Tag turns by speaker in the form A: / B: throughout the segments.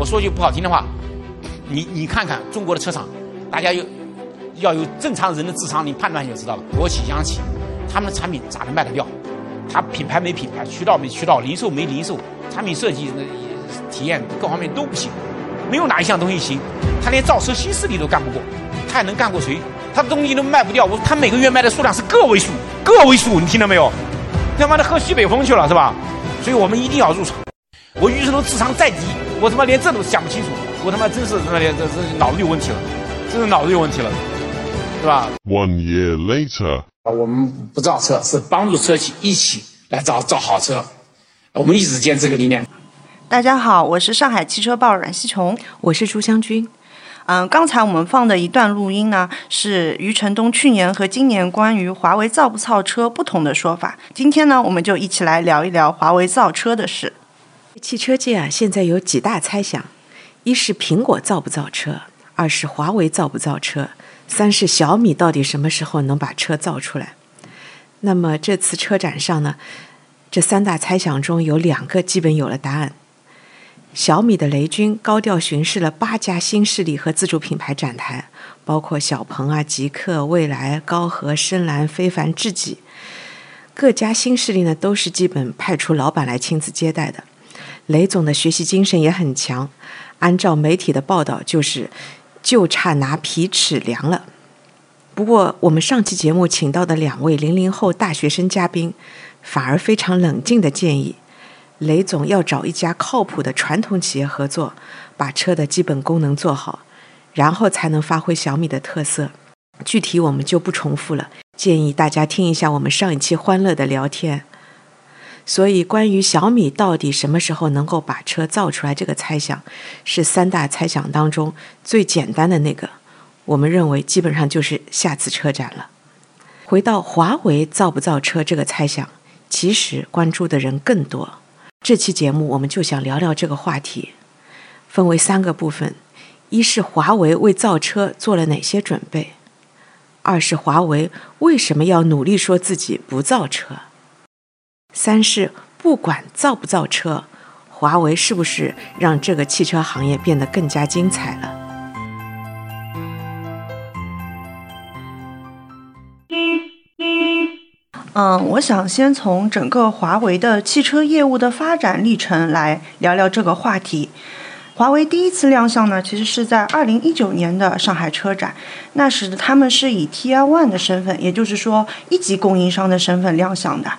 A: 我说句不好听的话，你你看看中国的车厂，大家有要有正常人的智商，你判断就知道了。国企、央企，他们的产品咋能卖得掉？他品牌没品牌，渠道没渠道，零售没零售，产品设计、那体验各方面都不行，没有哪一项东西行。他连造车新势力都干不过，他还能干过谁？他的东西都卖不掉，我他每个月卖的数量是个位数，个位数，你听到没有？他妈的喝西北风去了是吧？所以我们一定要入场。我余承东智商再低，我他妈连这都想不清楚，我他妈真是他妈连这这脑子有问题了，真是脑子有问题了，是吧
B: ？One year later.
C: 我们不造车，是帮助车企一起来造造好车。我们一直坚持这个理念。
D: 大家好，我是上海汽车报阮希琼，
E: 我是朱湘军。
D: 嗯，刚才我们放的一段录音呢，是余承东去年和今年关于华为造不造车不同的说法。今天呢，我们就一起来聊一聊华为造车的事。
E: 汽车界啊，现在有几大猜想：一是苹果造不造车，二是华为造不造车。三是小米到底什么时候能把车造出来？那么这次车展上呢，这三大猜想中有两个基本有了答案。小米的雷军高调巡视了八家新势力和自主品牌展台，包括小鹏啊、极客、蔚来、高和、深蓝、非凡、智己。各家新势力呢，都是基本派出老板来亲自接待的。雷总的学习精神也很强，按照媒体的报道，就是。就差拿皮尺量了。不过，我们上期节目请到的两位零零后大学生嘉宾，反而非常冷静的建议，雷总要找一家靠谱的传统企业合作，把车的基本功能做好，然后才能发挥小米的特色。具体我们就不重复了，建议大家听一下我们上一期欢乐的聊天。所以，关于小米到底什么时候能够把车造出来这个猜想，是三大猜想当中最简单的那个。我们认为，基本上就是下次车展了。回到华为造不造车这个猜想，其实关注的人更多。这期节目我们就想聊聊这个话题，分为三个部分：一是华为为造车做了哪些准备；二是华为为什么要努力说自己不造车。三是不管造不造车，华为是不是让这个汽车行业变得更加精彩了？
D: 嗯，我想先从整个华为的汽车业务的发展历程来聊聊这个话题。华为第一次亮相呢，其实是在二零一九年的上海车展，那时他们是以 Tier One 的身份，也就是说一级供应商的身份亮相的。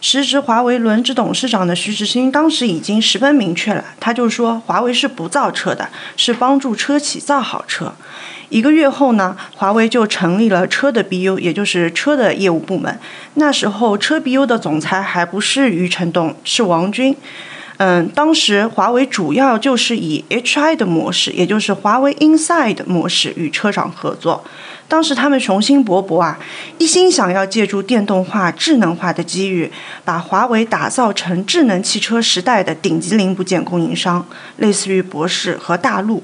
D: 时值华为轮值董事长的徐志新当时已经十分明确了，他就说华为是不造车的，是帮助车企造好车。一个月后呢，华为就成立了车的 BU，也就是车的业务部门。那时候车 BU 的总裁还不是余承东，是王军。嗯，当时华为主要就是以 HI 的模式，也就是华为 Inside 模式与车厂合作。当时他们雄心勃勃啊，一心想要借助电动化、智能化的机遇，把华为打造成智能汽车时代的顶级零部件供应商，类似于博世和大陆。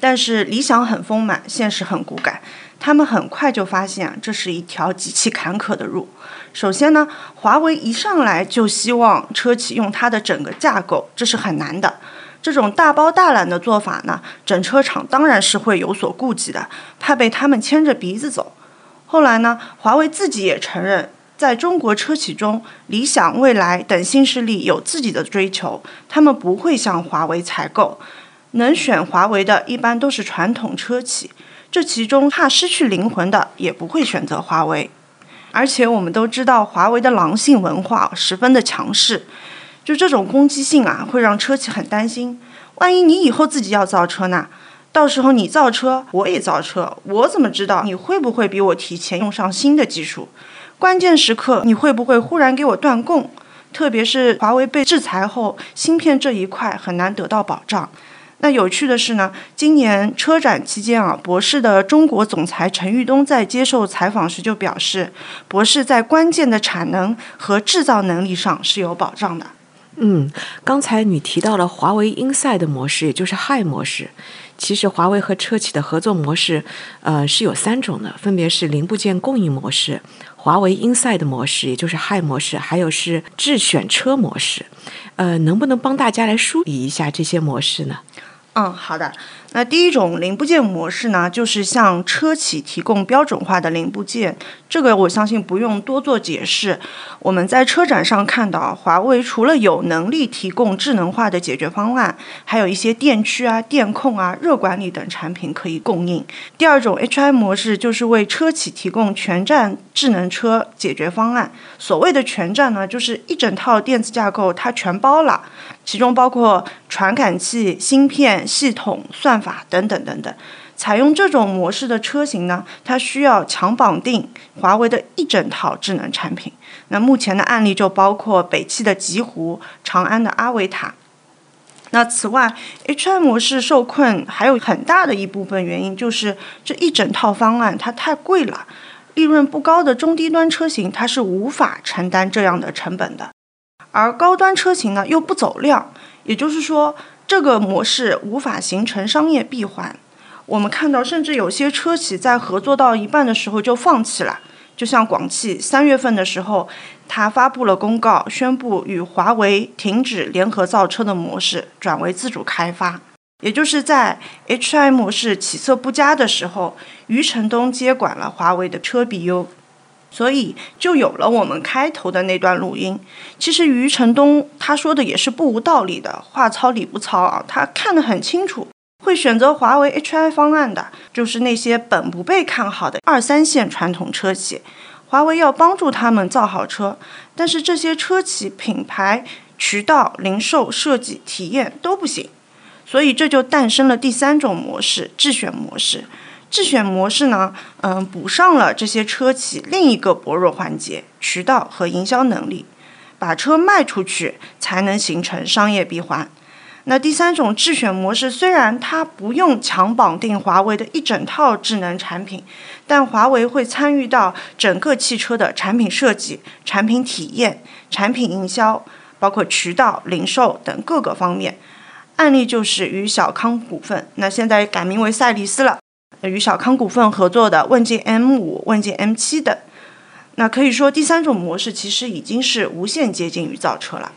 D: 但是理想很丰满，现实很骨感。他们很快就发现，这是一条极其坎坷的路。首先呢，华为一上来就希望车企用它的整个架构，这是很难的。这种大包大揽的做法呢，整车厂当然是会有所顾忌的，怕被他们牵着鼻子走。后来呢，华为自己也承认，在中国车企中，理想、蔚来等新势力有自己的追求，他们不会向华为采购。能选华为的，一般都是传统车企，这其中怕失去灵魂的，也不会选择华为。而且我们都知道，华为的狼性文化十分的强势。就这种攻击性啊，会让车企很担心。万一你以后自己要造车呢？到时候你造车，我也造车，我怎么知道你会不会比我提前用上新的技术？关键时刻你会不会忽然给我断供？特别是华为被制裁后，芯片这一块很难得到保障。那有趣的是呢，今年车展期间啊，博世的中国总裁陈玉东在接受采访时就表示，博世在关键的产能和制造能力上是有保障的。
E: 嗯，刚才你提到了华为 Inside 模式，也就是 Hi 模式。其实华为和车企的合作模式，呃，是有三种的，分别是零部件供应模式、华为 Inside 模式，也就是 Hi 模式，还有是智选车模式。呃，能不能帮大家来梳理一下这些模式呢？
D: 嗯，好的。那第一种零部件模式呢，就是向车企提供标准化的零部件，这个我相信不用多做解释。我们在车展上看到，华为除了有能力提供智能化的解决方案，还有一些电驱啊、电控啊、热管理等产品可以供应。第二种 HI 模式就是为车企提供全站智能车解决方案。所谓的全站呢，就是一整套电子架构它全包了，其中包括传感器、芯片、系统、算。法等等等等，采用这种模式的车型呢，它需要强绑定华为的一整套智能产品。那目前的案例就包括北汽的极狐、长安的阿维塔。那此外，HI 模式受困还有很大的一部分原因就是这一整套方案它太贵了，利润不高的中低端车型它是无法承担这样的成本的，而高端车型呢又不走量，也就是说。这个模式无法形成商业闭环，我们看到，甚至有些车企在合作到一半的时候就放弃了。就像广汽三月份的时候，它发布了公告，宣布与华为停止联合造车的模式，转为自主开发。也就是在 HI 模式起色不佳的时候，余承东接管了华为的车 BU。所以就有了我们开头的那段录音。其实余承东他说的也是不无道理的，话糙理不糙啊。他看得很清楚，会选择华为 HI 方案的，就是那些本不被看好的二三线传统车企。华为要帮助他们造好车，但是这些车企品牌、渠道、零售、设计、体验都不行，所以这就诞生了第三种模式——智选模式。智选模式呢，嗯，补上了这些车企另一个薄弱环节——渠道和营销能力，把车卖出去才能形成商业闭环。那第三种智选模式，虽然它不用强绑定华为的一整套智能产品，但华为会参与到整个汽车的产品设计、产品体验、产品营销，包括渠道、零售等各个方面。案例就是与小康股份，那现在改名为赛力斯了。与小康股份合作的问界 M 五、问界 M 七等，那可以说第三种模式其实已经是无限接近于造车了。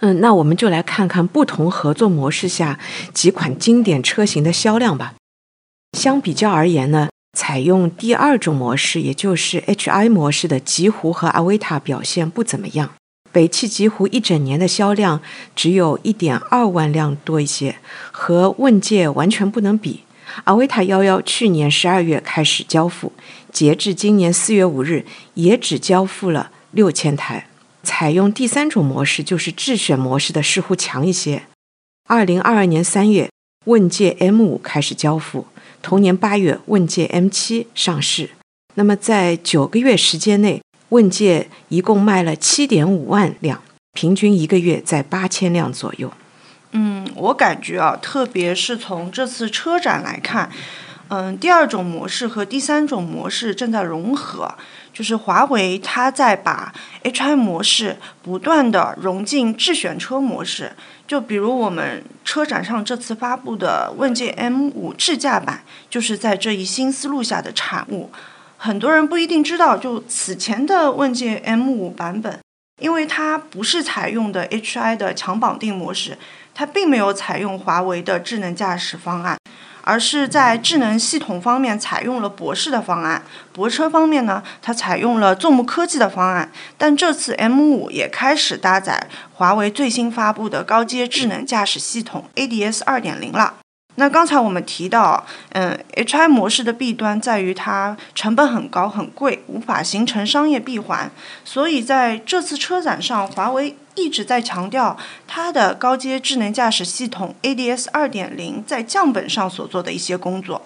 E: 嗯，那我们就来看看不同合作模式下几款经典车型的销量吧。相比较而言呢，采用第二种模式，也就是 HI 模式的极狐和阿维塔表现不怎么样。北汽极狐一整年的销量只有一点二万辆多一些，和问界完全不能比。阿维塔幺幺去年十二月开始交付，截至今年四月五日，也只交付了六千台。采用第三种模式，就是智选模式的似乎强一些。二零二二年三月，问界 M 五开始交付，同年八月，问界 M 七上市。那么在九个月时间内，问界一共卖了七点五万辆，平均一个月在八千辆左右。
D: 嗯，我感觉啊，特别是从这次车展来看，嗯，第二种模式和第三种模式正在融合，就是华为它在把 HI 模式不断的融进智选车模式。就比如我们车展上这次发布的问界 M 五智驾版，就是在这一新思路下的产物。很多人不一定知道，就此前的问界 M 五版本，因为它不是采用的 HI 的强绑定模式。它并没有采用华为的智能驾驶方案，而是在智能系统方面采用了博士的方案。泊车方面呢，它采用了纵目科技的方案。但这次 M 五也开始搭载华为最新发布的高阶智能驾驶系统 ADS 二点零了。那刚才我们提到，嗯，HI 模式的弊端在于它成本很高很贵，无法形成商业闭环。所以在这次车展上，华为一直在强调它的高阶智能驾驶系统 ADS 二点零在降本上所做的一些工作。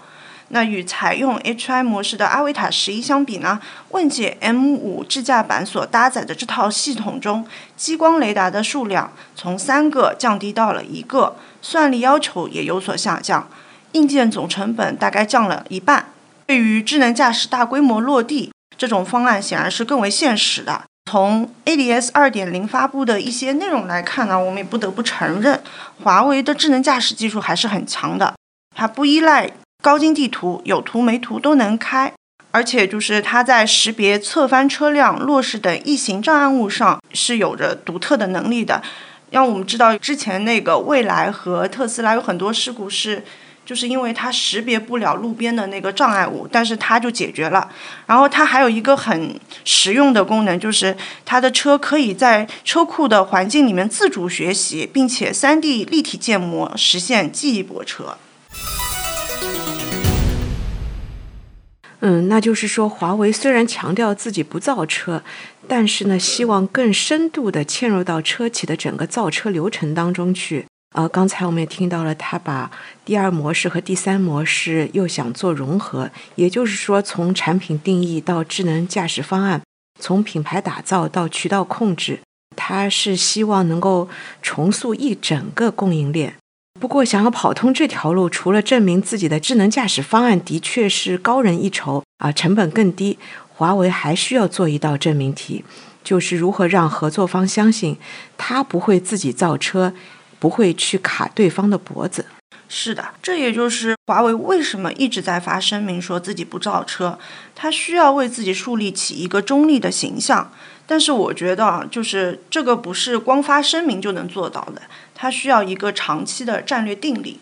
D: 那与采用 HI 模式的阿维塔十一相比呢？问界 M 五智驾版所搭载的这套系统中，激光雷达的数量从三个降低到了一个。算力要求也有所下降，硬件总成本大概降了一半。对于智能驾驶大规模落地，这种方案显然是更为现实的。从 ADS 二点零发布的一些内容来看呢，我们也不得不承认，华为的智能驾驶技术还是很强的。它不依赖高精地图，有图没图都能开，而且就是它在识别侧翻车辆、落石等异形障碍物上是有着独特的能力的。让我们知道，之前那个蔚来和特斯拉有很多事故是。就是因为它识别不了路边的那个障碍物，但是它就解决了。然后它还有一个很实用的功能，就是它的车可以在车库的环境里面自主学习，并且 3D 立体建模实现记忆泊车。
E: 嗯，那就是说，华为虽然强调自己不造车，但是呢，希望更深度的嵌入到车企的整个造车流程当中去。呃，刚才我们也听到了，他把第二模式和第三模式又想做融合，也就是说，从产品定义到智能驾驶方案，从品牌打造到渠道控制，他是希望能够重塑一整个供应链。不过，想要跑通这条路，除了证明自己的智能驾驶方案的确是高人一筹啊，成本更低，华为还需要做一道证明题，就是如何让合作方相信他不会自己造车。不会去卡对方的脖子。
D: 是的，这也就是华为为什么一直在发声明说自己不造车，它需要为自己树立起一个中立的形象。但是我觉得啊，就是这个不是光发声明就能做到的，它需要一个长期的战略定力。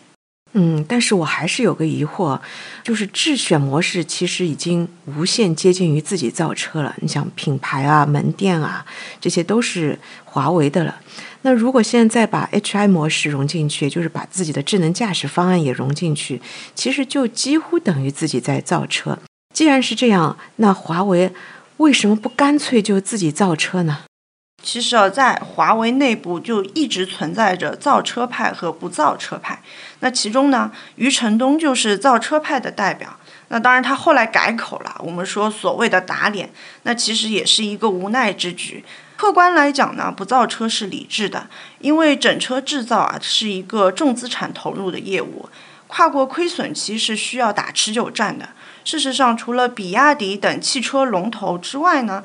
E: 嗯，但是我还是有个疑惑，就是智选模式其实已经无限接近于自己造车了。你想品牌啊、门店啊，这些都是华为的了。那如果现在把 HI 模式融进去，就是把自己的智能驾驶方案也融进去，其实就几乎等于自己在造车。既然是这样，那华为为什么不干脆就自己造车呢？
D: 其实啊，在华为内部就一直存在着造车派和不造车派。那其中呢，余承东就是造车派的代表。那当然，他后来改口了。我们说所谓的打脸，那其实也是一个无奈之举。客观来讲呢，不造车是理智的，因为整车制造啊是一个重资产投入的业务，跨过亏损期是需要打持久战的。事实上，除了比亚迪等汽车龙头之外呢。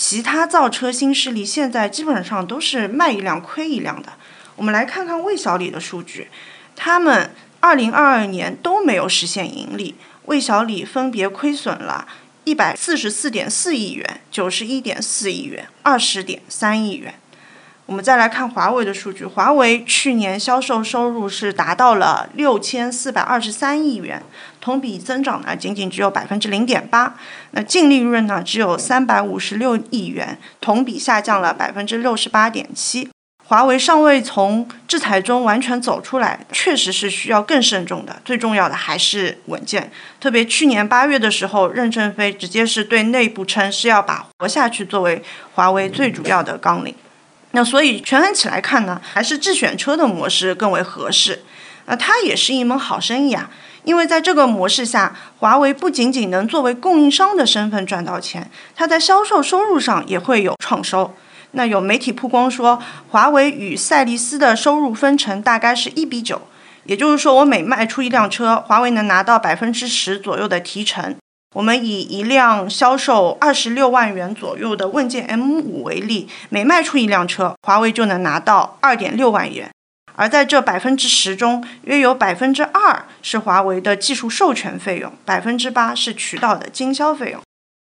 D: 其他造车新势力现在基本上都是卖一辆亏一辆的。我们来看看魏小李的数据，他们二零二二年都没有实现盈利，魏小李分别亏损了一百四十四点四亿元、九十一点四亿元、二十点三亿元。我们再来看华为的数据，华为去年销售收入是达到了六千四百二十三亿元，同比增长呢仅仅只有百分之零点八。那净利润呢只有三百五十六亿元，同比下降了百分之六十八点七。华为尚未从制裁中完全走出来，确实是需要更慎重的。最重要的还是稳健。特别去年八月的时候，任正非直接是对内部称是要把活下去作为华为最主要的纲领。那所以权衡起来看呢，还是智选车的模式更为合适。那它也是一门好生意啊，因为在这个模式下，华为不仅仅能作为供应商的身份赚到钱，它在销售收入上也会有创收。那有媒体曝光说，华为与赛力斯的收入分成大概是一比九，也就是说，我每卖出一辆车，华为能拿到百分之十左右的提成。我们以一辆销售二十六万元左右的问界 M5 为例，每卖出一辆车，华为就能拿到二点六万元。而在这百分之十中，约有百分之二是华为的技术授权费用，百分之八是渠道的经销费用。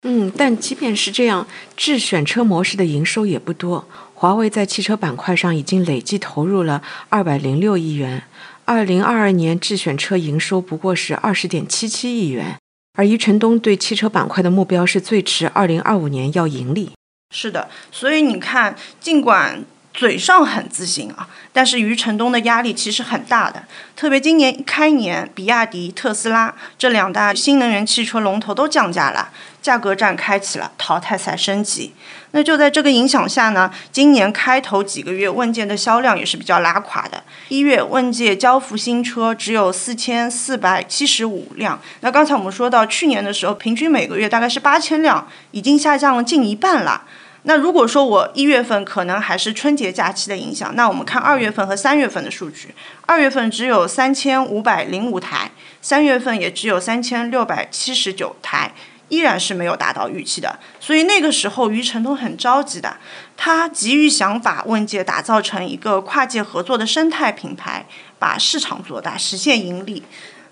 E: 嗯，但即便是这样，智选车模式的营收也不多。华为在汽车板块上已经累计投入了二百零六亿元，二零二二年智选车营收不过是二十点七七亿元。而余承东对汽车板块的目标是最迟二零二五年要盈利。
D: 是的，所以你看，尽管嘴上很自信啊，但是余承东的压力其实很大的。特别今年一开年，比亚迪、特斯拉这两大新能源汽车龙头都降价了。价格战开启了，淘汰赛升级。那就在这个影响下呢，今年开头几个月，问界的销量也是比较拉垮的。一月问界交付新车只有四千四百七十五辆。那刚才我们说到，去年的时候平均每个月大概是八千辆，已经下降了近一半了。那如果说我一月份可能还是春节假期的影响，那我们看二月份和三月份的数据，二月份只有三千五百零五台，三月份也只有三千六百七十九台。依然是没有达到预期的。所以那个时候，余承东很着急的，他急于想把问界打造成一个跨界合作的生态品牌，把市场做大，实现盈利。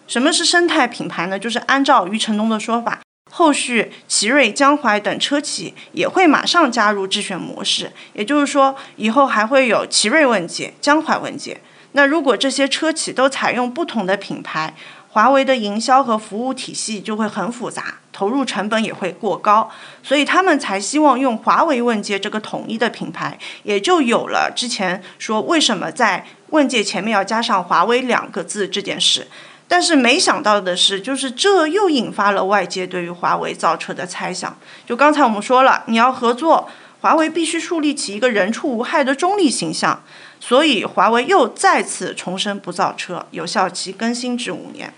D: 什么是生态品牌呢？就是按照余承东的说法，后续奇瑞、江淮等车企也会马上加入智选模式，也就是说，以后还会有奇瑞问界、江淮问界。那如果这些车企都采用不同的品牌，华为的营销和服务体系就会很复杂，投入成本也会过高，所以他们才希望用华为问界这个统一的品牌，也就有了之前说为什么在问界前面要加上华为两个字这件事。但是没想到的是，就是这又引发了外界对于华为造车的猜想。就刚才我们说了，你要合作，华为必须树立起一个人畜无害的中立形象，所以华为又再次重申不造车，有效期更新至五年。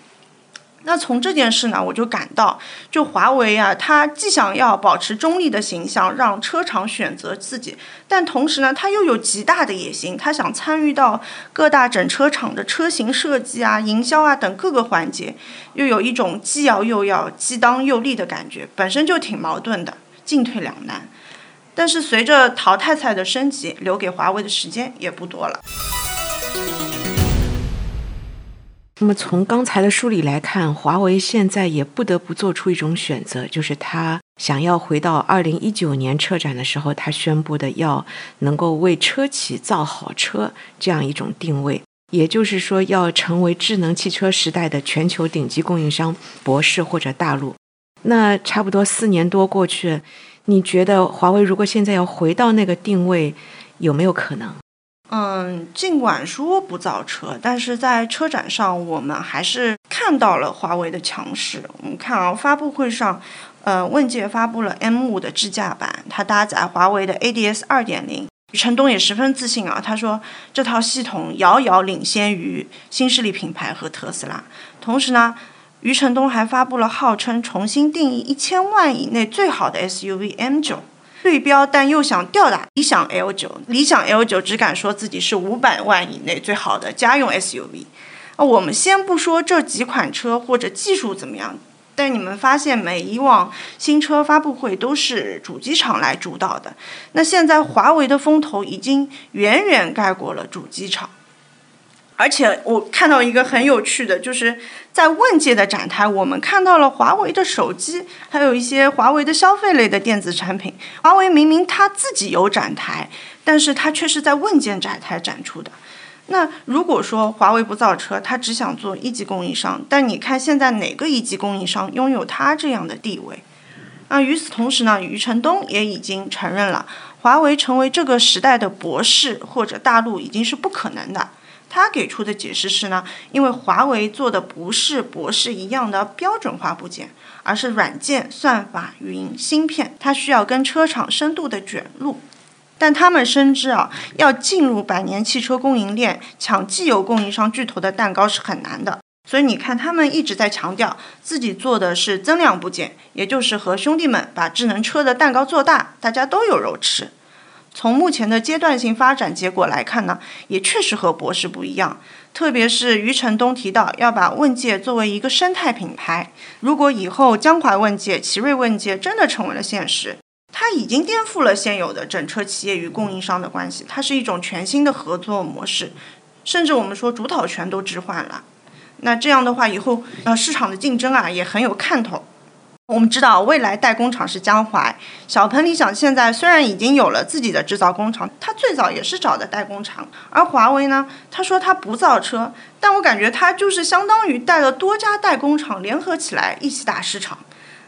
D: 那从这件事呢，我就感到，就华为啊，它既想要保持中立的形象，让车厂选择自己，但同时呢，它又有极大的野心，它想参与到各大整车厂的车型设计啊、营销啊等各个环节，又有一种既要又要、既当又立的感觉，本身就挺矛盾的，进退两难。但是随着淘汰赛的升级，留给华为的时间也不多了。
E: 那么从刚才的梳理来看，华为现在也不得不做出一种选择，就是他想要回到二零一九年车展的时候，他宣布的要能够为车企造好车这样一种定位，也就是说要成为智能汽车时代的全球顶级供应商，博世或者大陆。那差不多四年多过去，你觉得华为如果现在要回到那个定位，有没有可能？
D: 嗯，尽管说不造车，但是在车展上，我们还是看到了华为的强势。我们看啊，发布会上，呃，问界发布了 M5 的智驾版，它搭载华为的 ADS 2.0。余承东也十分自信啊，他说这套系统遥遥领先于新势力品牌和特斯拉。同时呢，余承东还发布了号称重新定义一千万以内最好的 SUV M9。对标，但又想吊打理想 L 九。理想 L 九只敢说自己是五百万以内最好的家用 SUV。啊，我们先不说这几款车或者技术怎么样，但你们发现没？以往新车发布会都是主机厂来主导的，那现在华为的风头已经远远盖过了主机厂。而且我看到一个很有趣的，就是在问界的展台，我们看到了华为的手机，还有一些华为的消费类的电子产品。华为明明它自己有展台，但是它却是在问界展台展出的。那如果说华为不造车，它只想做一级供应商，但你看现在哪个一级供应商拥有它这样的地位？那与此同时呢，余承东也已经承认了，华为成为这个时代的博士或者大陆已经是不可能的。他给出的解释是呢，因为华为做的不是博士一样的标准化部件，而是软件、算法、云、芯片，它需要跟车厂深度的卷入。但他们深知啊，要进入百年汽车供应链，抢既有供应商巨头的蛋糕是很难的。所以你看，他们一直在强调自己做的是增量部件，也就是和兄弟们把智能车的蛋糕做大，大家都有肉吃。从目前的阶段性发展结果来看呢，也确实和博士不一样。特别是余承东提到要把问界作为一个生态品牌，如果以后江淮问界、奇瑞问界真的成为了现实，它已经颠覆了现有的整车企业与供应商的关系，它是一种全新的合作模式，甚至我们说主导权都置换了。那这样的话，以后呃市场的竞争啊也很有看头。我们知道，未来代工厂是江淮。小鹏理想现在虽然已经有了自己的制造工厂，它最早也是找的代工厂。而华为呢，他说他不造车，但我感觉他就是相当于带了多家代工厂联合起来一起打市场。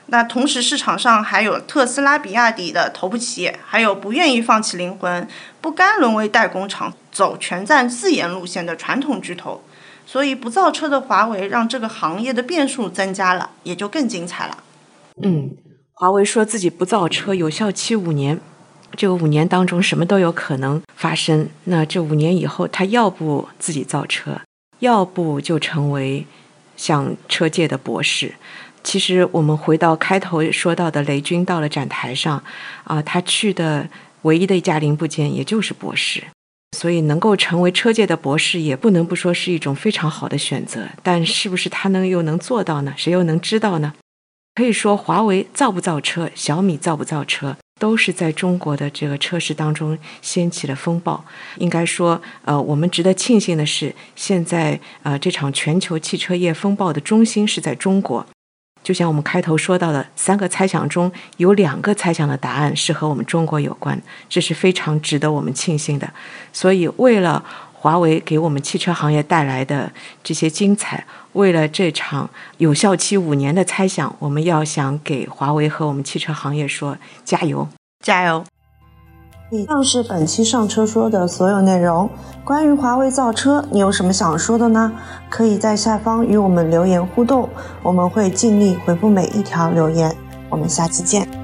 D: 那同时市场上还有特斯拉、比亚迪的头部企业，还有不愿意放弃灵魂、不甘沦为代工厂、走全站自研路线的传统巨头。所以不造车的华为，让这个行业的变数增加了，也就更精彩了。
E: 嗯，华为说自己不造车，有效期五年。这个五年当中，什么都有可能发生。那这五年以后，他要不自己造车，要不就成为像车界的博士。其实我们回到开头说到的，雷军到了展台上，啊，他去的唯一的一家零部件也就是博士。所以能够成为车界的博士，也不能不说是一种非常好的选择。但是不是他能又能做到呢？谁又能知道呢？可以说，华为造不造车，小米造不造车，都是在中国的这个车市当中掀起了风暴。应该说，呃，我们值得庆幸的是，现在呃这场全球汽车业风暴的中心是在中国。就像我们开头说到的，三个猜想中有两个猜想的答案是和我们中国有关，这是非常值得我们庆幸的。所以，为了华为给我们汽车行业带来的这些精彩，为了这场有效期五年的猜想，我们要想给华为和我们汽车行业说加油，
D: 加油！以上是本期上车说的所有内容。关于华为造车，你有什么想说的呢？可以在下方与我们留言互动，我们会尽力回复每一条留言。我们下期见。